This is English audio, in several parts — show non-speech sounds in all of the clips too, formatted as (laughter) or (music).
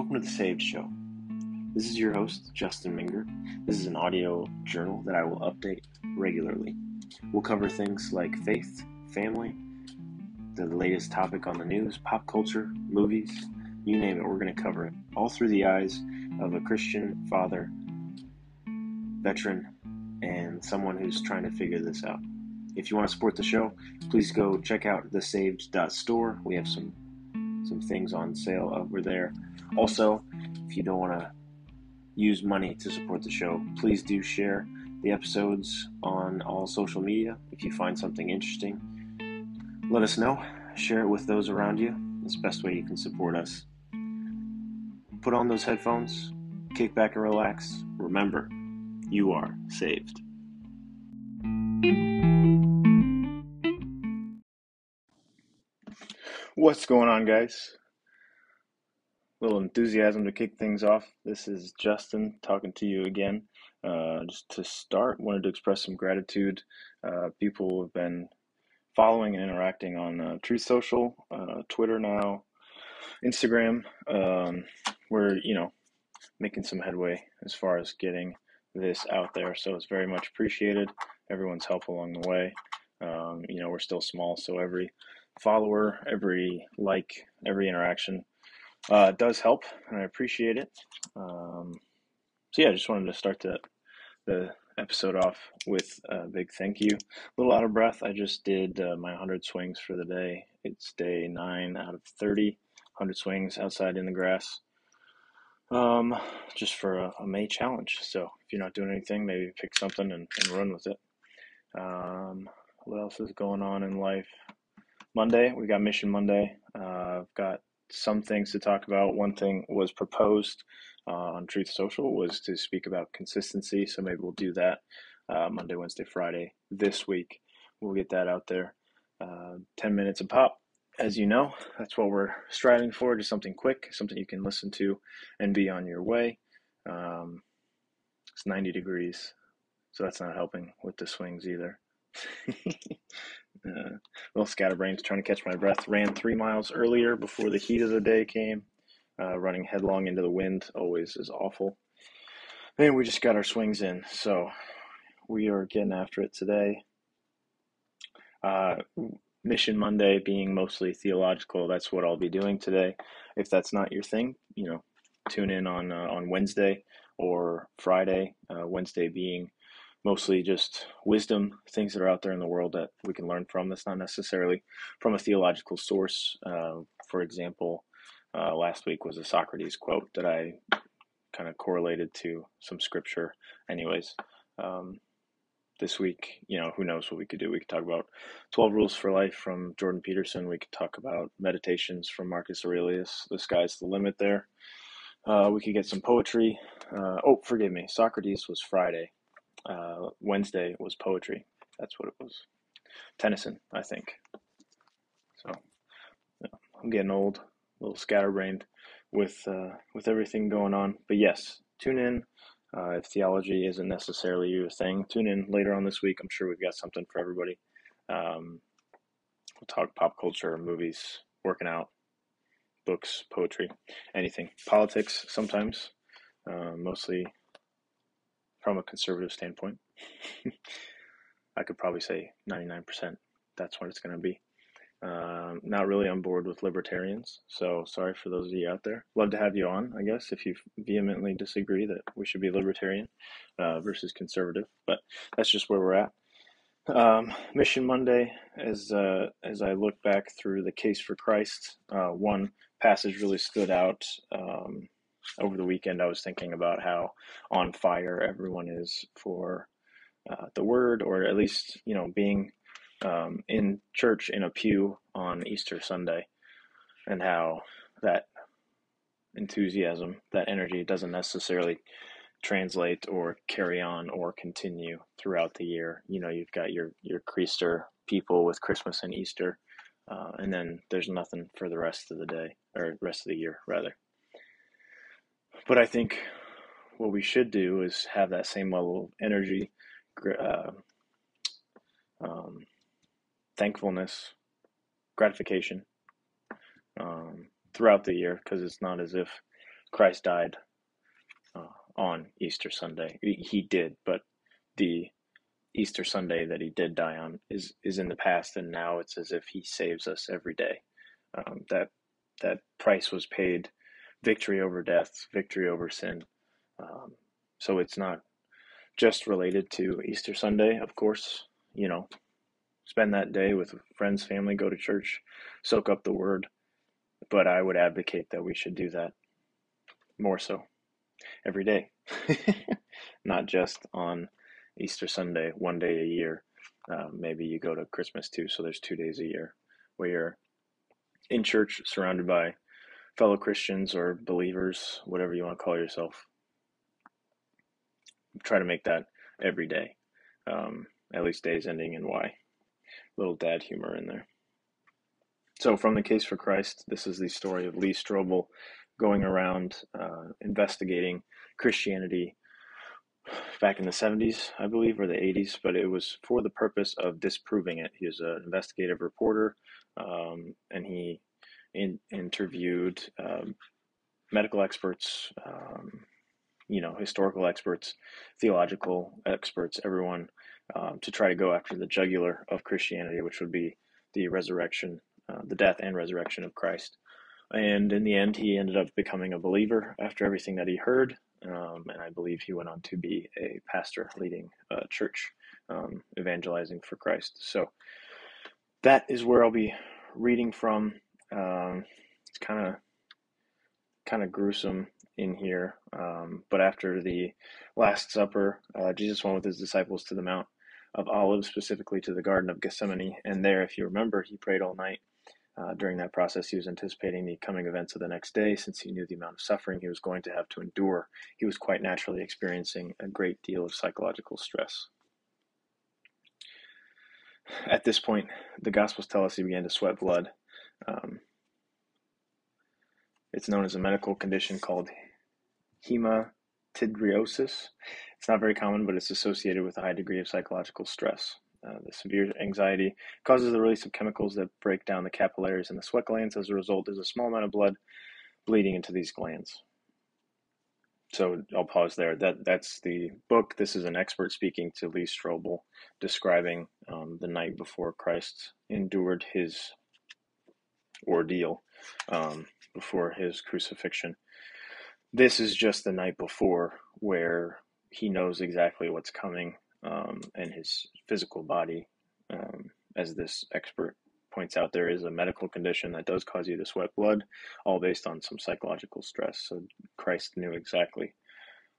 Welcome to the Saved Show. This is your host, Justin Minger. This is an audio journal that I will update regularly. We'll cover things like faith, family, the latest topic on the news, pop culture, movies, you name it, we're going to cover it. All through the eyes of a Christian father, veteran, and someone who's trying to figure this out. If you want to support the show, please go check out thesaved.store. We have some some things on sale uh, over there. Also, if you don't want to use money to support the show, please do share the episodes on all social media. If you find something interesting, let us know. Share it with those around you. It's the best way you can support us. Put on those headphones, kick back and relax. Remember, you are saved. What's going on, guys? A little enthusiasm to kick things off. This is Justin talking to you again. Uh, just to start, wanted to express some gratitude. Uh, people have been following and interacting on uh, Truth Social, uh, Twitter now, Instagram. Um, we're you know making some headway as far as getting this out there, so it's very much appreciated. Everyone's help along the way. Um, you know, we're still small, so every follower, every like, every interaction uh, does help, and I appreciate it. Um, so yeah, I just wanted to start the the episode off with a big thank you. A little out of breath. I just did uh, my 100 swings for the day. It's day nine out of 30. 100 swings outside in the grass. Um, just for a, a May challenge. So if you're not doing anything, maybe pick something and, and run with it. Um, what else is going on in life? Monday, we got Mission Monday. Uh, I've got some things to talk about. One thing was proposed uh, on Truth Social was to speak about consistency. So maybe we'll do that uh, Monday, Wednesday, Friday this week. We'll get that out there. Uh, 10 minutes a pop. As you know, that's what we're striving for. Just something quick, something you can listen to and be on your way. Um, it's 90 degrees, so that's not helping with the swings either. (laughs) Uh, little scatterbrains trying to catch my breath. Ran three miles earlier before the heat of the day came. Uh, running headlong into the wind always is awful. And we just got our swings in, so we are getting after it today. Uh, Mission Monday being mostly theological, that's what I'll be doing today. If that's not your thing, you know, tune in on uh, on Wednesday or Friday. Uh, Wednesday being mostly just wisdom, things that are out there in the world that we can learn from. That's not necessarily from a theological source. Uh, for example, uh, last week was a Socrates quote that I kind of correlated to some scripture. Anyways, um, this week, you know, who knows what we could do? We could talk about 12 Rules for Life from Jordan Peterson. We could talk about meditations from Marcus Aurelius. The sky's the limit there. Uh, we could get some poetry. Uh, oh, forgive me. Socrates was Friday uh, Wednesday was poetry. That's what it was. Tennyson, I think. So yeah, I'm getting old, a little scatterbrained with uh, with everything going on. But yes, tune in. Uh, if theology isn't necessarily your thing, tune in later on this week. I'm sure we've got something for everybody. Um, we'll talk pop culture, movies, working out, books, poetry, anything. Politics sometimes, uh, mostly from a conservative standpoint. (laughs) I could probably say 99% that's what it's going to be. Um, not really on board with libertarians, so sorry for those of you out there. Love to have you on, I guess, if you vehemently disagree that we should be libertarian uh, versus conservative, but that's just where we're at. Um, Mission Monday, as uh, as I look back through the case for Christ, uh, one passage really stood out. Um, over the weekend, I was thinking about how on fire everyone is for uh, the word, or at least, you know, being um, in church in a pew on Easter Sunday, and how that enthusiasm, that energy doesn't necessarily translate or carry on or continue throughout the year. You know, you've got your your Creaster people with Christmas and Easter, uh, and then there's nothing for the rest of the day or rest of the year rather. But I think what we should do is have that same level of energy, uh, um, thankfulness, gratification um, throughout the year because it's not as if Christ died uh, on Easter Sunday. He did, but the Easter Sunday that he did die on is is in the past, and now it's as if he saves us every day. Um, that that price was paid, victory over death, victory over sin. Um, so it's not just related to Easter Sunday, of course. You know, spend that day with friends, family, go to church, soak up the word. But I would advocate that we should do that more so every day, (laughs) not just on Easter Sunday, one day a year. Uh, maybe you go to Christmas too, so there's two days a year where you're in church surrounded by fellow Christians or believers, whatever you want to call yourself. Try to make that every day, um, at least days ending in Y. Little dad humor in there. So, from the Case for Christ, this is the story of Lee Strobel going around uh, investigating Christianity back in the 70s, I believe, or the 80s, but it was for the purpose of disproving it. He was an investigative reporter, um, and he in, interviewed um, medical experts, um, you know, historical experts, theological experts, everyone, um, to try to go after the jugular of Christianity, which would be the resurrection, uh, the death and resurrection of Christ. And in the end, he ended up becoming a believer after everything that he heard. Um, and I believe he went on to be a pastor leading a church, um, evangelizing for Christ. So that is where I'll be reading from. Um, it's kind of kind of gruesome in here, um, but after the Last Supper, uh, Jesus went with his disciples to the Mount of Olives, specifically to the Garden of Gethsemane, and there, if you remember, he prayed all night. Uh, during that process, he was anticipating the coming events of the next day since he knew the amount of suffering he was going to have to endure. He was quite naturally experiencing a great deal of psychological stress. At this point, the Gospels tell us he began to sweat blood. Um, it's known as a medical condition called hematidrosis. It's not very common, but it's associated with a high degree of psychological stress. Uh, the severe anxiety causes the release of chemicals that break down the capillaries and the sweat glands. As a result, there's a small amount of blood bleeding into these glands. So I'll pause there. That that's the book. This is an expert speaking to Lee Strobel, describing um, the night before Christ endured his ordeal um, before his crucifixion. This is just the night before, where he knows exactly what's coming um, and his physical body. Um, as this expert points out, there is a medical condition that does cause you to sweat blood, all based on some psychological stress. So Christ knew exactly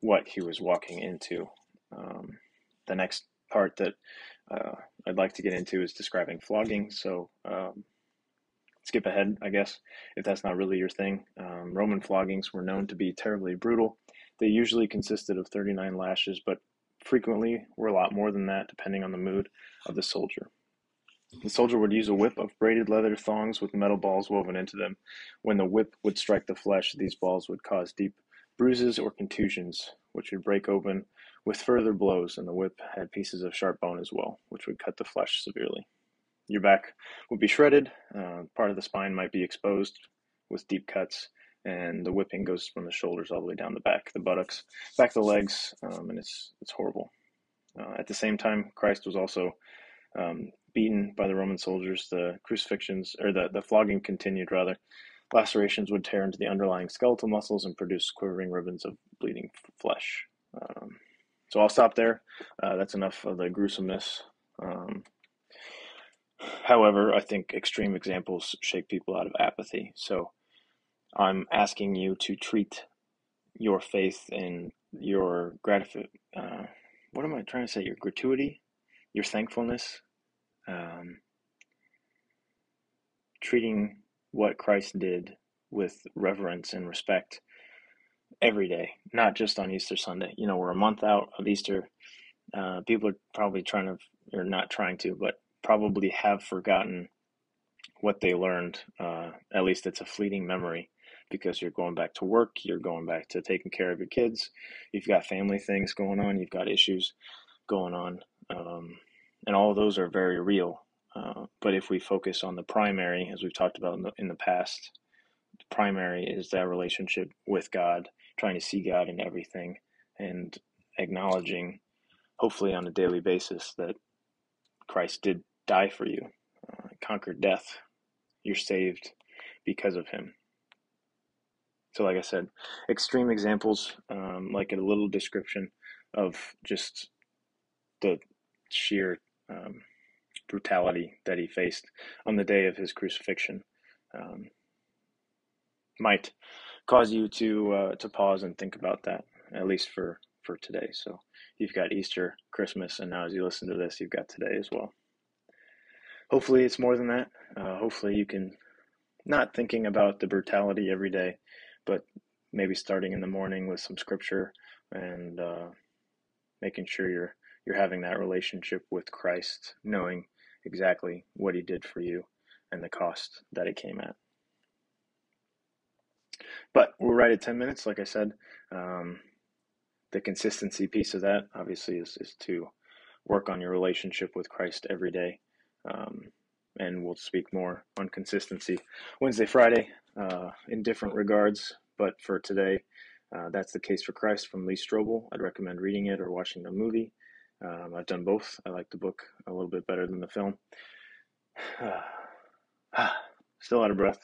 what he was walking into. Um, the next part that uh, I'd like to get into is describing flogging. So, um, skip ahead, I guess, if that's not really your thing. Um, Roman floggings were known to be terribly brutal. They usually consisted of 39 lashes, but frequently were a lot more than that, depending on the mood of the soldier. The soldier would use a whip of braided leather thongs with metal balls woven into them. When the whip would strike the flesh, these balls would cause deep bruises or contusions, which would break open with further blows, and the whip had pieces of sharp bone as well, which would cut the flesh severely. Your back would be shredded, uh, part of the spine might be exposed with deep cuts, and the whipping goes from the shoulders all the way down the back, the buttocks, back of the legs, um, and it's it's horrible. Uh, at the same time, Christ was also um, beaten by the Roman soldiers. The crucifixions or the the flogging continued rather. Lacerations would tear into the underlying skeletal muscles and produce quivering ribbons of bleeding flesh. Um, so I'll stop there. Uh, that's enough of the gruesomeness. However, I think extreme examples shake people out of apathy. So I'm asking you to treat your faith and your gratifi- uh, what am I trying to say? Your gratuity, your thankfulness, um, treating what Christ did with reverence and respect every day, not just on Easter Sunday. You know, we're a month out of Easter. Uh, people are probably trying to, or not trying to, but probably have forgotten what they learned. Uh, at least it's a fleeting memory because you're going back to work, you're going back to taking care of your kids, you've got family things going on, you've got issues going on, um, and all of those are very real. Uh, but if we focus on the primary, as we've talked about in the, in the past, primary is that relationship with God, trying to see God in everything and acknowledging, hopefully on a daily basis, that Christ did die for you, uh, conquered death. You're saved because of him. So, like I said, extreme examples, um, like a little description of just the sheer um, brutality that he faced on the day of his crucifixion um, might cause you to uh, to pause and think about that at least for for today. So you've got Easter, Christmas, and now as you listen to this, you've got today as well. Hopefully, it's more than that. Uh, hopefully, you can not thinking about the brutality every day, but maybe starting in the morning with some scripture and uh, making sure you're you're having that relationship with Christ, knowing exactly what He did for you and the cost that it came at. But we're right at 10 minutes, like I said. Um, the consistency piece of that, obviously, is, is to work on your relationship with Christ every day. Um, and we'll speak more on consistency Wednesday, Friday uh, in different regards. But for today, uh, that's the case for Christ from Lee Strobel. I'd recommend reading it or watching the movie. Um, I've done both. I like the book a little bit better than the film. (sighs) Still out of breath.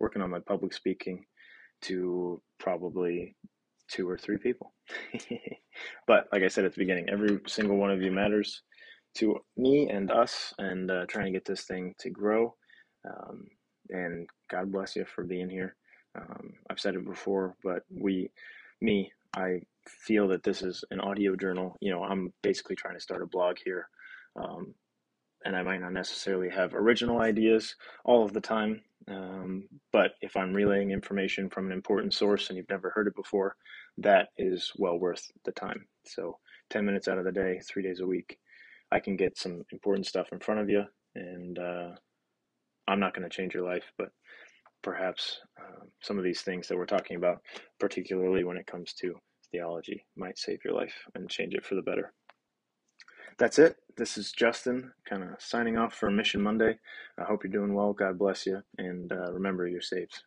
Working on my public speaking to probably two or three people. (laughs) but like I said at the beginning, every single one of you matters to me and us, and uh, trying to get this thing to grow. Um, and God bless you for being here. Um, I've said it before, but we, me, I feel that this is an audio journal. You know, I'm basically trying to start a blog here. Um, and I might not necessarily have original ideas all of the time. Um, but if I'm relaying information from an important source and you've never heard it before, that is well worth the time. So, 10 minutes out of the day, three days a week, I can get some important stuff in front of you. And uh, I'm not going to change your life, but perhaps um, some of these things that we're talking about, particularly when it comes to theology, might save your life and change it for the better that's it. This is Justin, kind of signing off for Mission Monday. I hope you're doing well. God bless you. And uh, remember, you're saved.